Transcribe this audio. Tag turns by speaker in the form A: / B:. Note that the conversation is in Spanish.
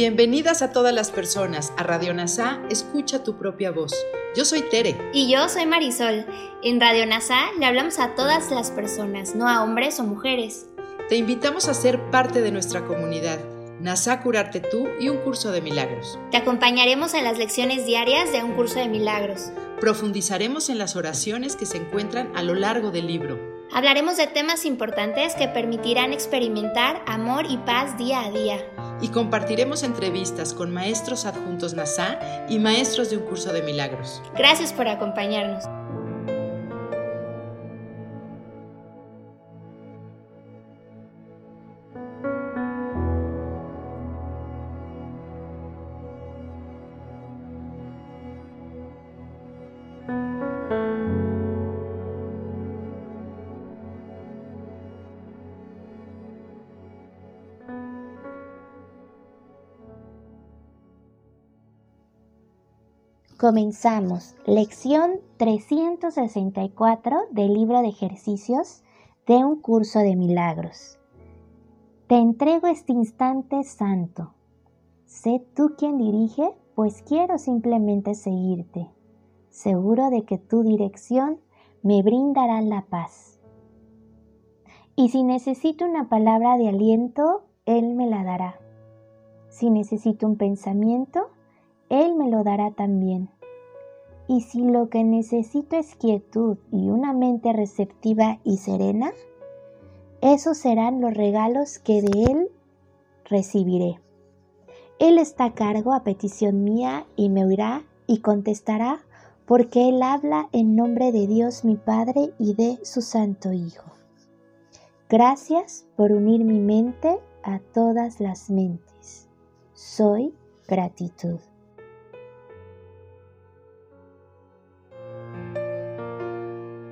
A: Bienvenidas a todas las personas a Radio NASA, escucha tu propia voz. Yo soy Tere.
B: Y yo soy Marisol. En Radio NASA le hablamos a todas las personas, no a hombres o mujeres.
A: Te invitamos a ser parte de nuestra comunidad. NASA Curarte Tú y un curso de milagros.
B: Te acompañaremos en las lecciones diarias de un curso de milagros.
A: Profundizaremos en las oraciones que se encuentran a lo largo del libro.
B: Hablaremos de temas importantes que permitirán experimentar amor y paz día a día
A: y compartiremos entrevistas con maestros adjuntos NASA y maestros de un curso de milagros.
B: Gracias por acompañarnos.
C: Comenzamos. Lección 364 del libro de ejercicios de un curso de milagros. Te entrego este instante santo. Sé tú quien dirige, pues quiero simplemente seguirte, seguro de que tu dirección me brindará la paz. Y si necesito una palabra de aliento, Él me la dará. Si necesito un pensamiento, él me lo dará también. Y si lo que necesito es quietud y una mente receptiva y serena, esos serán los regalos que de Él recibiré. Él está a cargo a petición mía y me oirá y contestará porque Él habla en nombre de Dios mi Padre y de su Santo Hijo. Gracias por unir mi mente a todas las mentes. Soy gratitud.